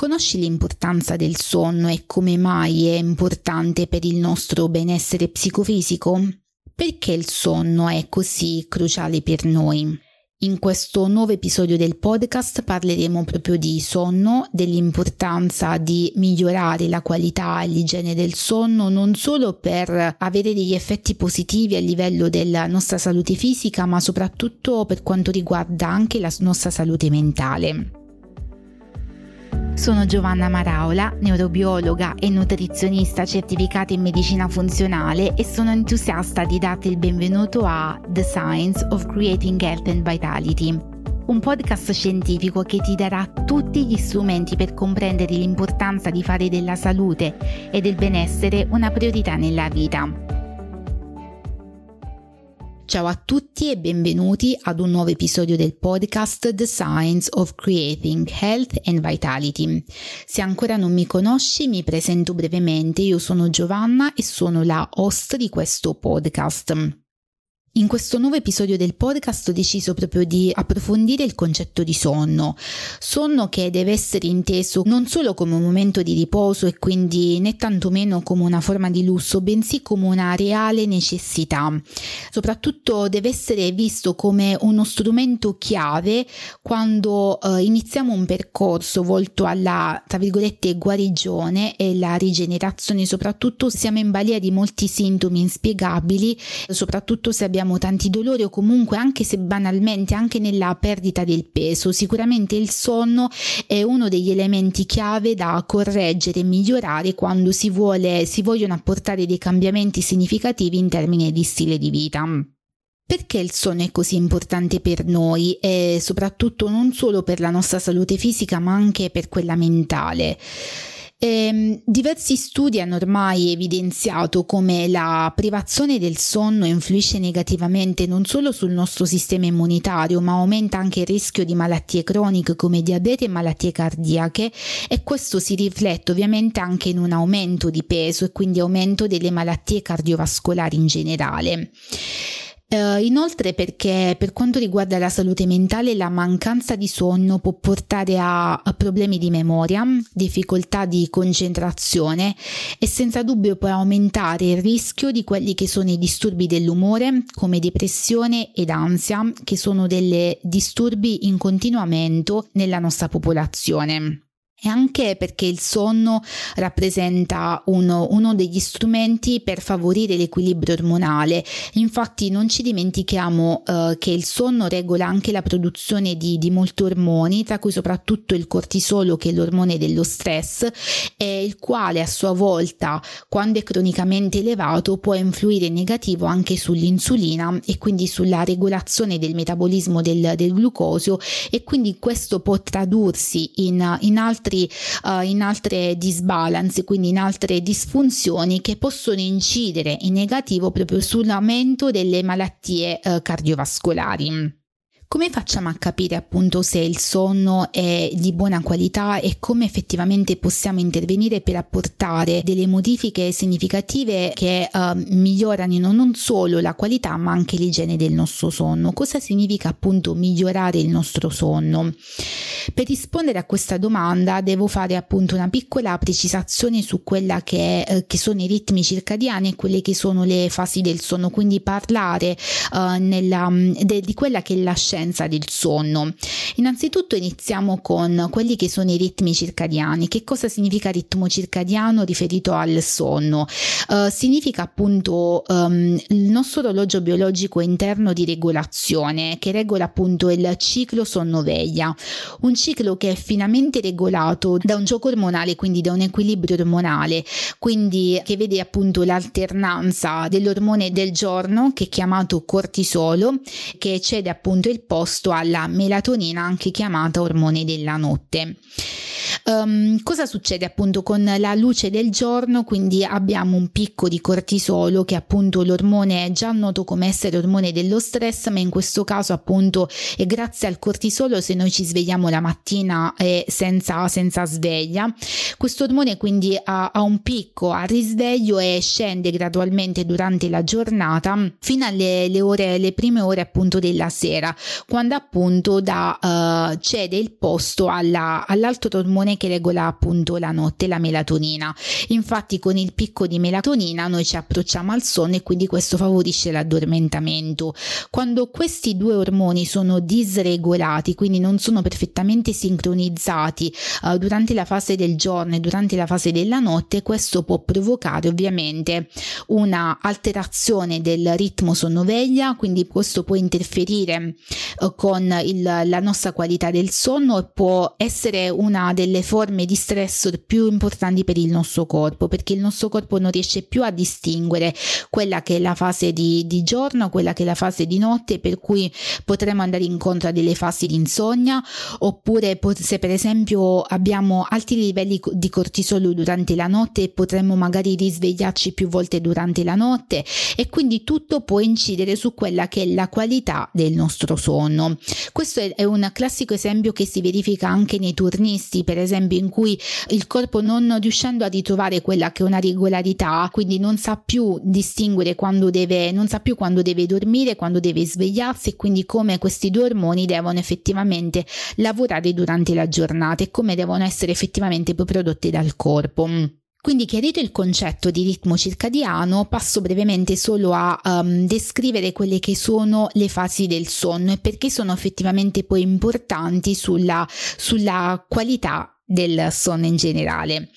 Conosci l'importanza del sonno e come mai è importante per il nostro benessere psicofisico? Perché il sonno è così cruciale per noi? In questo nuovo episodio del podcast parleremo proprio di sonno, dell'importanza di migliorare la qualità e l'igiene del sonno non solo per avere degli effetti positivi a livello della nostra salute fisica, ma soprattutto per quanto riguarda anche la nostra salute mentale. Sono Giovanna Maraola, neurobiologa e nutrizionista certificata in medicina funzionale e sono entusiasta di darti il benvenuto a The Science of Creating Health and Vitality, un podcast scientifico che ti darà tutti gli strumenti per comprendere l'importanza di fare della salute e del benessere una priorità nella vita. Ciao a tutti e benvenuti ad un nuovo episodio del podcast The Science of Creating Health and Vitality. Se ancora non mi conosci, mi presento brevemente. Io sono Giovanna e sono la host di questo podcast. In questo nuovo episodio del podcast ho deciso proprio di approfondire il concetto di sonno. Sonno che deve essere inteso non solo come un momento di riposo e quindi né tantomeno come una forma di lusso, bensì come una reale necessità. Soprattutto deve essere visto come uno strumento chiave quando eh, iniziamo un percorso volto alla, tra virgolette, guarigione e la rigenerazione, soprattutto siamo in balia di molti sintomi inspiegabili, soprattutto se abbiamo abbiamo tanti dolori o comunque anche se banalmente anche nella perdita del peso, sicuramente il sonno è uno degli elementi chiave da correggere e migliorare quando si vuole si vogliono apportare dei cambiamenti significativi in termini di stile di vita. Perché il sonno è così importante per noi e soprattutto non solo per la nostra salute fisica ma anche per quella mentale? Eh, diversi studi hanno ormai evidenziato come la privazione del sonno influisce negativamente non solo sul nostro sistema immunitario, ma aumenta anche il rischio di malattie croniche come diabete e malattie cardiache e questo si riflette ovviamente anche in un aumento di peso e quindi aumento delle malattie cardiovascolari in generale. Uh, inoltre perché per quanto riguarda la salute mentale la mancanza di sonno può portare a, problemi di memoria, difficoltà di concentrazione e senza dubbio può aumentare il rischio di quelli che sono i disturbi dell'umore come depressione ed ansia che sono delle disturbi in continuo aumento nella nostra popolazione e anche perché il sonno rappresenta uno, uno, degli strumenti per favorire l'equilibrio ormonale. Infatti non ci dimentichiamo eh, che il sonno regola anche la produzione di, di, molti ormoni, tra cui soprattutto il cortisolo che è l'ormone dello stress, e il quale a sua volta, quando è cronicamente elevato, può influire in negativo anche sull'insulina e quindi sulla regolazione del metabolismo del, del glucosio e quindi questo può tradursi in, in altre altri, uh, in altre disbalance, quindi in altre disfunzioni che possono incidere in negativo proprio sull'aumento delle malattie uh, cardiovascolari. Come facciamo a capire appunto se il sonno è di buona qualità e come effettivamente possiamo intervenire per apportare delle modifiche significative che uh, migliorano non solo la qualità ma anche l'igiene del nostro sonno? Cosa significa appunto migliorare il nostro sonno? Per rispondere a questa domanda devo fare appunto una piccola precisazione su quella che, eh, che sono i ritmi circadiani e quelle che sono le fasi del sonno, quindi parlare uh, nella, de, di quella che è la scienza scienza del sonno. Innanzitutto iniziamo con quelli che sono i ritmi circadiani. Che cosa significa ritmo circadiano riferito al sonno? Uh, significa appunto um, il nostro orologio biologico interno di regolazione che regola appunto il ciclo sonno-veglia, un ciclo che è finamente regolato da un gioco ormonale, quindi da un equilibrio ormonale, quindi che vede appunto l'alternanza dell'ormone del giorno che è chiamato cortisolo, che cede appunto il posto alla melatonina, anche chiamata ormone della notte. Um, cosa succede appunto con la luce del giorno? Quindi abbiamo un picco di cortisolo che appunto l'ormone è già noto come essere ormone dello stress, ma in questo caso appunto è grazie al cortisolo se noi ci svegliamo la mattina e senza, senza sveglia. Questo ormone quindi ha, ha, un picco a risveglio e scende gradualmente durante la giornata fino alle le ore, le prime ore appunto della sera, quando appunto da, uh, cede il posto alla, all'altro ormone che regola appunto la notte, la melatonina. Infatti con il picco di melatonina noi ci approcciamo al sonno e quindi questo favorisce l'addormentamento. Quando questi due ormoni sono disregolati, quindi non sono perfettamente sincronizzati uh, durante la fase del giorno e durante la fase della notte, questo può provocare ovviamente una alterazione del ritmo sonno-veglia, quindi questo può interferire con il, la nostra qualità del sonno e può essere una delle forme di stress più importanti per il nostro corpo, perché il nostro corpo non riesce più a distinguere quella che è la fase di, di giorno, quella che è la fase di notte, per cui potremo andare incontro a delle fasi di insonnia, oppure se per esempio abbiamo alti livelli di cortisolo durante la notte, potremmo magari risvegliarci più volte durante la notte e quindi tutto può incidere su quella che è la qualità del nostro sonno. Questo è un classico esempio che si verifica anche nei turnisti, per esempio, in cui il corpo non riuscendo a ritrovare quella che è una regolarità, quindi non sa più distinguere quando deve, non sa più quando deve dormire, quando deve svegliarsi e quindi come questi due ormoni devono effettivamente lavorare durante la giornata e come devono essere effettivamente prodotti dal corpo. Quindi chiarito il concetto di ritmo circadiano, passo brevemente solo a um, descrivere quelle che sono le fasi del sonno e perché sono effettivamente poi importanti sulla, sulla qualità del sonno in generale.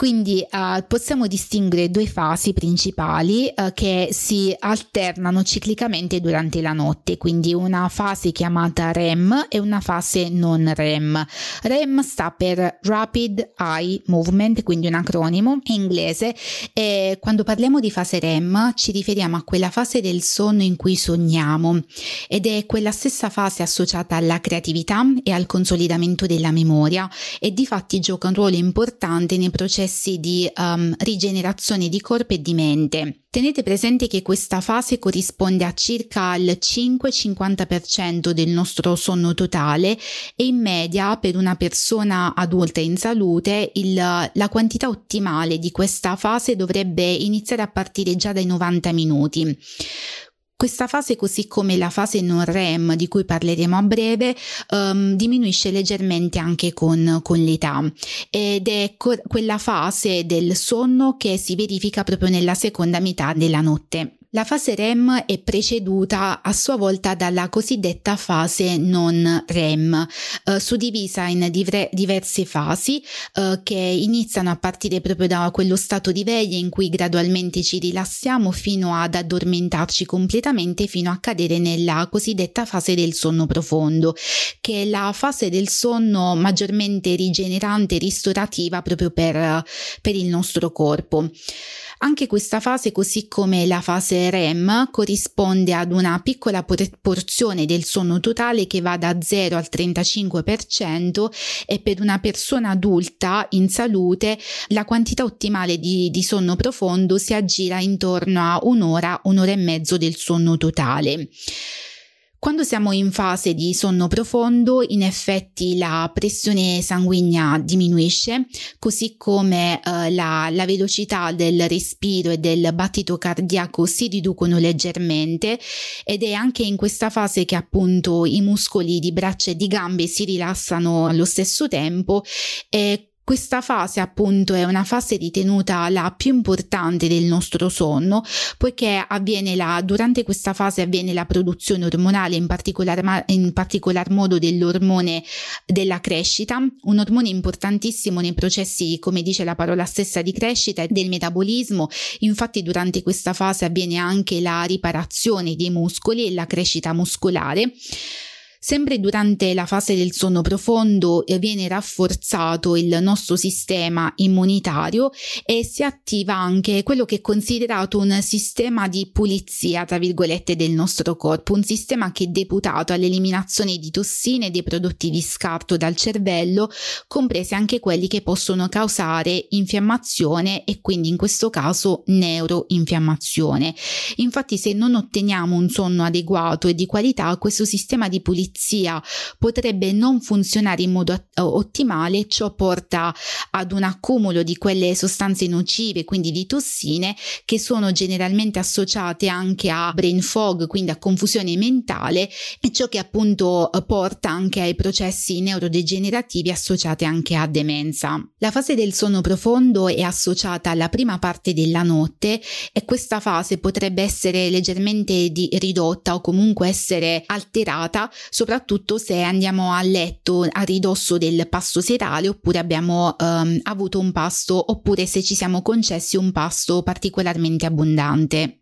Quindi uh, possiamo distinguere due fasi principali uh, che si alternano ciclicamente durante la notte, quindi una fase chiamata REM e una fase non REM. REM sta per Rapid Eye Movement, quindi un acronimo in inglese. E quando parliamo di fase REM ci riferiamo a quella fase del sonno in cui sogniamo. Ed è quella stessa fase associata alla creatività e al consolidamento della memoria. E di infatti gioca un ruolo importante nei processi di um, rigenerazione di corpo e di mente. Tenete presente che questa fase corrisponde a circa il 5-50% del nostro sonno totale e in media per una persona adulta in salute il, la quantità ottimale di questa fase dovrebbe iniziare a partire già dai 90 minuti. Questa fase, così come la fase non REM di cui parleremo a breve, um, diminuisce leggermente anche con, con l'età ed è co- quella fase del sonno che si verifica proprio nella seconda metà della notte. La fase REM è preceduta a sua volta dalla cosiddetta fase non REM, eh, suddivisa in divre- diverse fasi eh, che iniziano a partire proprio da quello stato di veglia in cui gradualmente ci rilassiamo fino ad addormentarci completamente fino a cadere nella cosiddetta fase del sonno profondo, che è la fase del sonno maggiormente rigenerante e ristorativa proprio per, per il nostro corpo. Anche questa fase, così come la fase REM, corrisponde ad una piccola porzione del sonno totale che va da 0 al 35% e per una persona adulta in salute la quantità ottimale di, di sonno profondo si aggira intorno a un'ora, un'ora e mezzo del sonno totale. Quando siamo in fase di sonno profondo, in effetti la pressione sanguigna diminuisce, così come eh, la, la, velocità del respiro e del battito cardiaco si riducono leggermente ed è anche in questa fase che appunto i muscoli di braccia e di gambe si rilassano allo stesso tempo e questa fase appunto è una fase ritenuta la più importante del nostro sonno poiché avviene la, durante questa fase avviene la produzione ormonale in particolar, in particolar modo dell'ormone della crescita, un ormone importantissimo nei processi come dice la parola stessa di crescita e del metabolismo, infatti durante questa fase avviene anche la riparazione dei muscoli e la crescita muscolare. Sempre durante la fase del sonno profondo eh, viene rafforzato il nostro sistema immunitario e si attiva anche quello che è considerato un sistema di pulizia, tra virgolette, del nostro corpo, un sistema che è deputato all'eliminazione di tossine e dei prodotti di scarto dal cervello, compresi anche quelli che possono causare infiammazione e quindi in questo caso neuroinfiammazione. Infatti se non otteniamo un sonno adeguato e di qualità, questo sistema di pulizia pulizia potrebbe non funzionare in modo ottimale, ciò porta ad un accumulo di quelle sostanze nocive, quindi di tossine, che sono generalmente associate anche a brain fog, quindi a confusione mentale, e ciò che appunto porta anche ai processi neurodegenerativi associati anche a demenza. La fase del sonno profondo è associata alla prima parte della notte e questa fase potrebbe essere leggermente ridotta o comunque essere alterata, soprattutto se andiamo a letto a ridosso del pasto serale oppure abbiamo um, avuto un pasto oppure se ci siamo concessi un pasto particolarmente abbondante.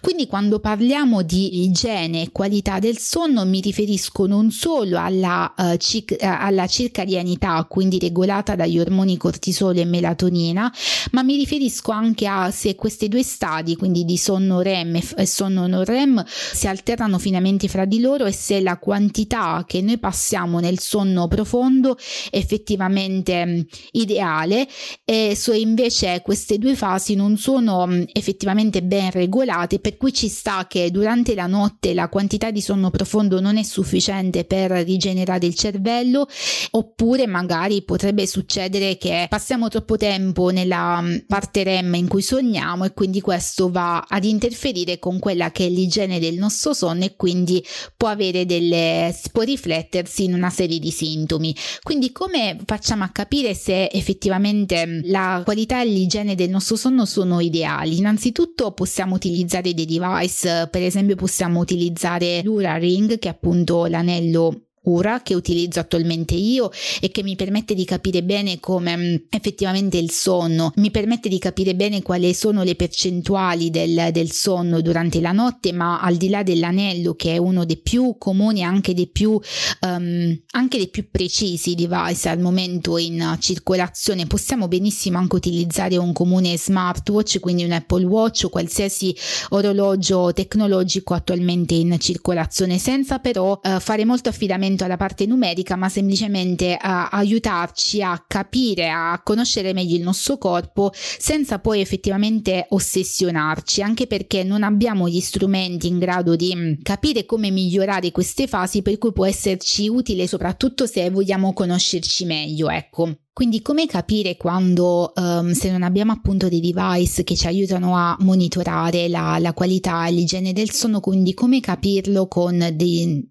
Quindi quando parliamo di igiene e qualità del sonno mi riferisco non solo alla, uh, cic- eh, alla circadianità, quindi regolata dagli ormoni cortisolo e melatonina, ma mi riferisco anche a se questi due stadi, quindi di sonno REM e sonno non REM, si alternano finamente fra di loro e se la quantità che noi passiamo nel sonno profondo è effettivamente um, ideale e se invece queste due fasi non sono um, effettivamente ben regolate regolate, per cui ci sta che durante la notte la quantità di sonno profondo non è sufficiente per rigenerare il cervello, oppure magari potrebbe succedere che passiamo troppo tempo nella mm, parte REM in cui sogniamo e quindi questo va ad interferire con quella che è l'igiene del nostro sonno e quindi può avere delle può riflettersi in una serie di sintomi. Quindi come facciamo a capire se effettivamente mm, la qualità e l'igiene del nostro sonno sono ideali? Innanzitutto possiamo utilizzare utilizzare dei device, per esempio possiamo utilizzare l'Ura Ring che è appunto l'anello Ura che utilizzo attualmente io e che mi permette di capire bene come mm, effettivamente il sonno, mi permette di capire bene quali sono le percentuali del, del sonno durante la notte, ma al di là dell'anello che è uno dei più comuni, anche dei più, um, anche dei più precisi device al momento in circolazione, possiamo benissimo anche utilizzare un comune smartwatch, quindi un Apple Watch o qualsiasi orologio tecnologico attualmente in circolazione, senza però uh, fare molto affidamento riferimento alla parte numerica, ma semplicemente a aiutarci a capire, a conoscere meglio il nostro corpo senza poi effettivamente ossessionarci, anche perché non abbiamo gli strumenti in grado di mm, capire come migliorare queste fasi, per cui può esserci utile soprattutto se vogliamo conoscerci meglio, ecco. Quindi come capire quando um, se non abbiamo appunto dei device che ci aiutano a monitorare la, la qualità e l'igiene del sonno, quindi come capirlo dei,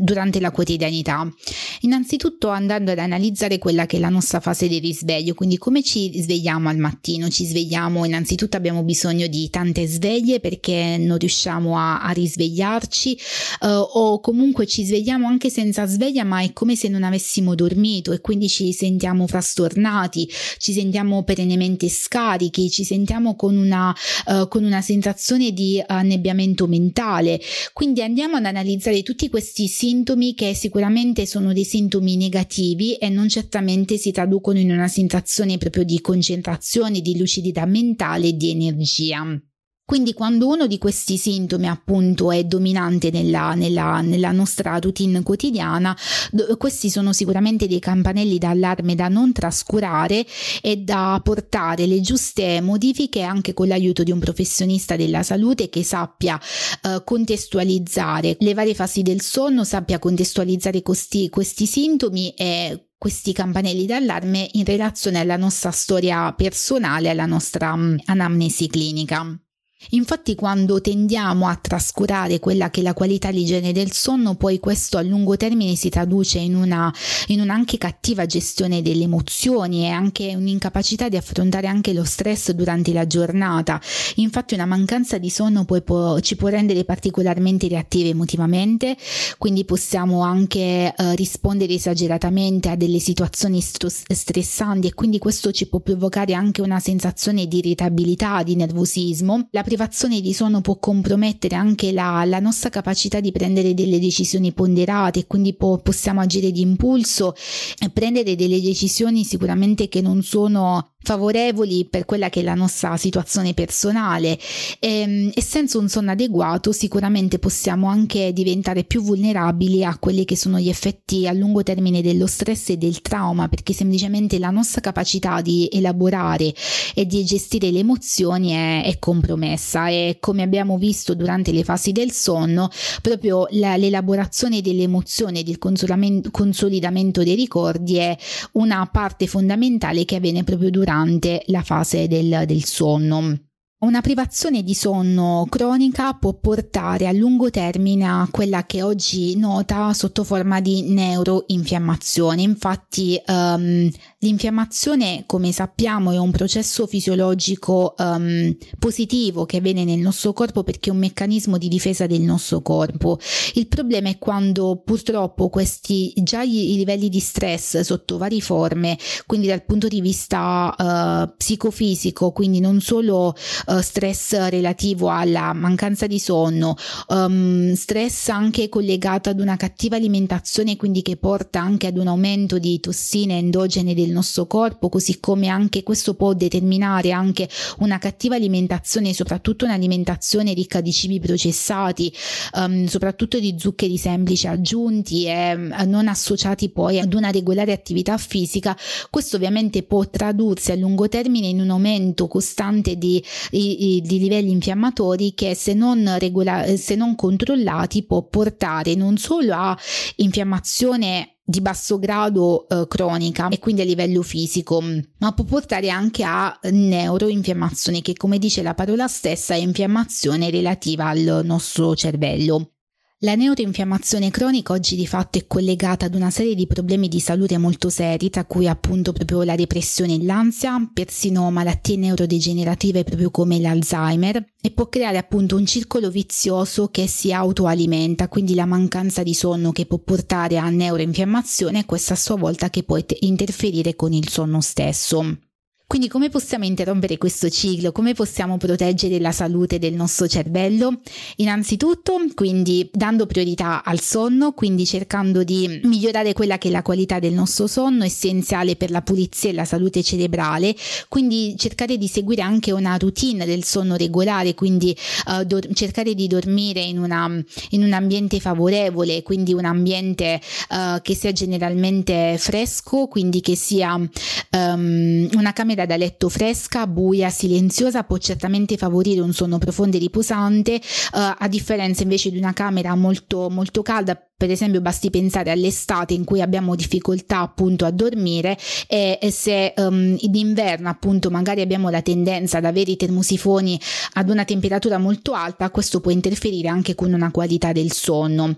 durante la quotidianità? Innanzitutto andando ad analizzare quella che è la nostra fase di risveglio, quindi come ci svegliamo al mattino? Ci svegliamo, innanzitutto abbiamo bisogno di tante sveglie perché non riusciamo a, a risvegliarci uh, o comunque ci svegliamo anche senza sveglia ma è come se non avessimo dormito e quindi ci sentiamo frastornati, ci sentiamo perennemente scarichi, ci sentiamo con una, uh, con una sensazione di annebbiamento mentale. Quindi andiamo ad analizzare tutti questi sintomi che sicuramente sono dei sintomi negativi e non certamente si traducono in una sensazione proprio di concentrazione, di lucidità mentale e di energia. Quindi quando uno di questi sintomi appunto è dominante nella, nella, nella nostra routine quotidiana, questi sono sicuramente dei campanelli d'allarme da non trascurare e da portare le giuste modifiche anche con l'aiuto di un professionista della salute che sappia eh, contestualizzare le varie fasi del sonno, sappia contestualizzare questi, questi sintomi e questi campanelli d'allarme in relazione alla nostra storia personale, alla nostra um, anamnesi clinica. Infatti quando tendiamo a trascurare quella che è la qualità e l'igiene del sonno, poi questo a lungo termine si traduce in una, in un'anche cattiva gestione delle emozioni e anche un'incapacità di affrontare anche lo stress durante la giornata. Infatti una mancanza di sonno poi può, ci può rendere particolarmente reattive emotivamente, quindi possiamo anche eh, rispondere esageratamente a delle situazioni st- stressanti e quindi questo ci può provocare anche una sensazione di irritabilità, di nervosismo. La privazione di sonno può compromettere anche la, la nostra capacità di prendere delle decisioni ponderate quindi po- possiamo agire di impulso e prendere delle decisioni sicuramente che non sono favorevoli per quella che è la nostra situazione personale. E, ehm, e, senza un sonno adeguato sicuramente possiamo anche diventare più vulnerabili a quelli che sono gli effetti a lungo termine dello stress e del trauma perché semplicemente la nostra capacità di elaborare e di gestire le emozioni è, è compromessa. E come abbiamo visto durante le fasi del sonno proprio la, l'elaborazione delle emozioni ed il consolidamento dei ricordi è una parte fondamentale che avviene proprio durante durante la fase del, del sonno. Una privazione di sonno cronica può portare a lungo termine a quella che oggi nota sotto forma di neuroinfiammazione. Infatti um, l'infiammazione, come sappiamo, è un processo fisiologico um, positivo che avviene nel nostro corpo perché è un meccanismo di difesa del nostro corpo. Il problema è quando purtroppo questi già i livelli di stress sotto varie forme, quindi dal punto di vista uh, psicofisico, quindi non solo uh, stress relativo alla mancanza di sonno, um, stress anche collegato ad una cattiva alimentazione, quindi che porta anche ad un aumento di tossine endogene del nostro corpo, così come anche questo può determinare anche una cattiva alimentazione, soprattutto un'alimentazione ricca di cibi processati, um, soprattutto di zuccheri semplici aggiunti e non associati poi ad una regolare attività fisica. Questo ovviamente può tradursi a lungo termine in un aumento costante di, di di, di livelli infiammatori che se non, regola- se non controllati può portare non solo a infiammazione di basso grado eh, cronica e quindi a livello fisico, ma può portare anche a neuroinfiammazione che come dice la parola stessa è infiammazione relativa al nostro cervello. La neuroinfiammazione cronica oggi di fatto è collegata ad una serie di problemi di salute molto seri, tra cui appunto proprio la depressione e l'ansia, persino malattie neurodegenerative proprio come l'Alzheimer e può creare appunto un circolo vizioso che si autoalimenta, quindi la mancanza di sonno che può portare a neuroinfiammazione e questa a sua volta che può interferire con il sonno stesso. Quindi come possiamo interrompere questo ciclo? Come possiamo proteggere la salute del nostro cervello? Innanzitutto, quindi dando priorità al sonno, quindi cercando di migliorare quella che è la qualità del nostro sonno, essenziale per la pulizia e la salute cerebrale, quindi cercare di seguire anche una routine del sonno regolare, quindi uh, do- cercare di dormire in, una, in, un ambiente favorevole, quindi un ambiente uh, che sia generalmente fresco, quindi che sia um, una camera camera da letto fresca, buia, silenziosa può certamente favorire un sonno profondo e riposante, uh, a differenza invece di una camera molto, molto calda per esempio basti pensare all'estate in cui abbiamo difficoltà appunto a dormire e, e se um, in inverno appunto magari abbiamo la tendenza ad avere i termosifoni ad una temperatura molto alta, questo può interferire anche con una qualità del sonno.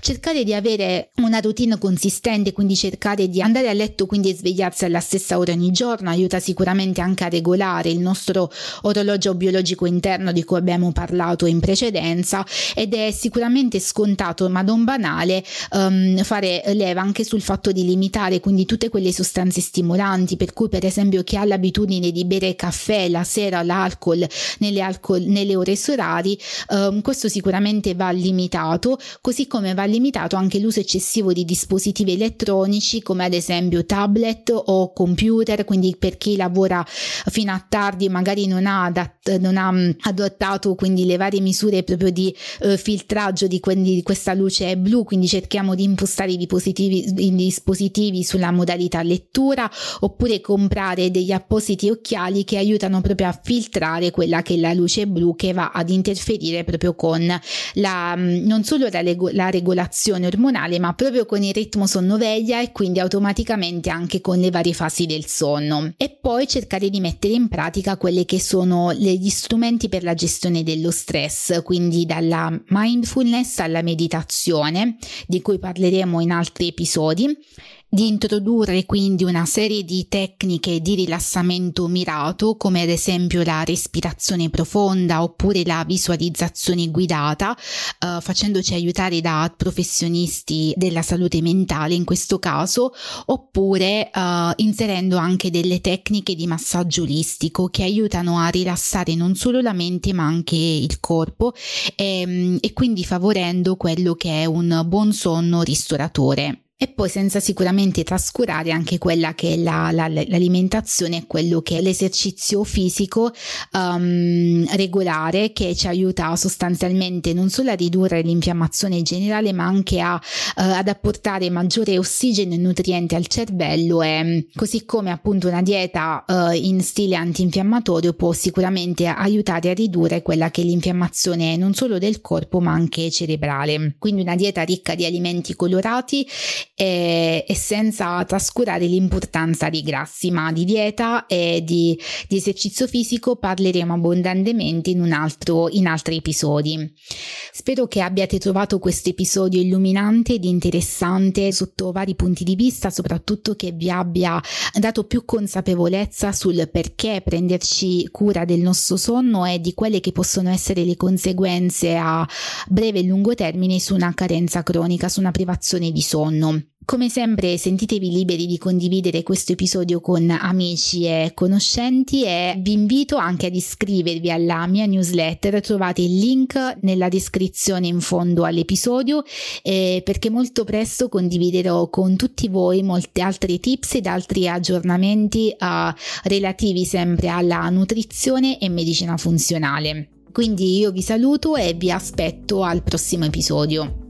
Cercare di avere una routine consistente, quindi cercare di andare a letto quindi e svegliarsi alla stessa ora ogni giorno aiuta sicuramente anche a regolare il nostro orologio biologico interno di cui abbiamo parlato in precedenza ed è sicuramente scontato ma non banale banale um, fare leva anche sul fatto di limitare quindi tutte quelle sostanze stimolanti per cui per esempio chi ha l'abitudine di bere caffè la sera l'alcol nelle, alcol, nelle ore solari um, questo sicuramente va limitato così come va limitato anche l'uso eccessivo di dispositivi elettronici come ad esempio tablet o computer quindi per chi lavora fino a tardi magari non ha, adatt- non ha adottato quindi le varie misure proprio di uh, filtraggio di, que- di questa luce blu quindi cerchiamo di impostare i dispositivi, i dispositivi sulla modalità lettura oppure comprare degli appositi occhiali che aiutano proprio a filtrare quella che è la luce blu che va ad interferire proprio con la, non solo la, la regolazione ormonale ma proprio con il ritmo sonno-veglia e quindi automaticamente anche con le varie fasi del sonno. E poi cercare di mettere in pratica quelli che sono gli strumenti per la gestione dello stress quindi dalla mindfulness alla meditazione di cui parleremo in altri episodi, di introdurre quindi una serie di tecniche di rilassamento mirato come ad esempio la respirazione profonda oppure la visualizzazione guidata eh, facendoci aiutare da professionisti della salute mentale in questo caso oppure eh, inserendo anche delle tecniche di massaggio olistico che aiutano a rilassare non solo la mente ma anche il corpo e, ehm, e quindi favorendo quello che è un buon sonno ristoratore. E poi senza sicuramente trascurare anche quella che è la, la, l'alimentazione e quello che è l'esercizio fisico um, regolare che ci aiuta sostanzialmente non solo a ridurre l'infiammazione generale ma anche a, uh, ad apportare maggiore ossigeno e nutrienti al cervello. E così come appunto una dieta uh, in stile antinfiammatorio può sicuramente aiutare a ridurre quella che è l'infiammazione non solo del corpo ma anche cerebrale. Quindi una dieta ricca di alimenti colorati e, e, senza trascurare l'importanza dei grassi, ma di dieta e di, di esercizio fisico parleremo abbondantemente in, un altro, in altri episodi. Spero che abbiate trovato questo episodio illuminante ed interessante sotto vari punti di vista, soprattutto che vi abbia dato più consapevolezza sul perché prenderci cura del nostro sonno e di quelle che possono essere le conseguenze a breve e lungo termine su una carenza cronica, su una privazione di sonno. Come sempre sentitevi liberi di condividere questo episodio con amici e conoscenti e vi invito anche ad iscrivervi alla mia newsletter, trovate il link nella descrizione in fondo all'episodio eh, perché molto presto condividerò con tutti voi molti altri tips ed altri aggiornamenti uh, relativi sempre alla nutrizione e medicina funzionale. Quindi io vi saluto e vi aspetto al prossimo episodio.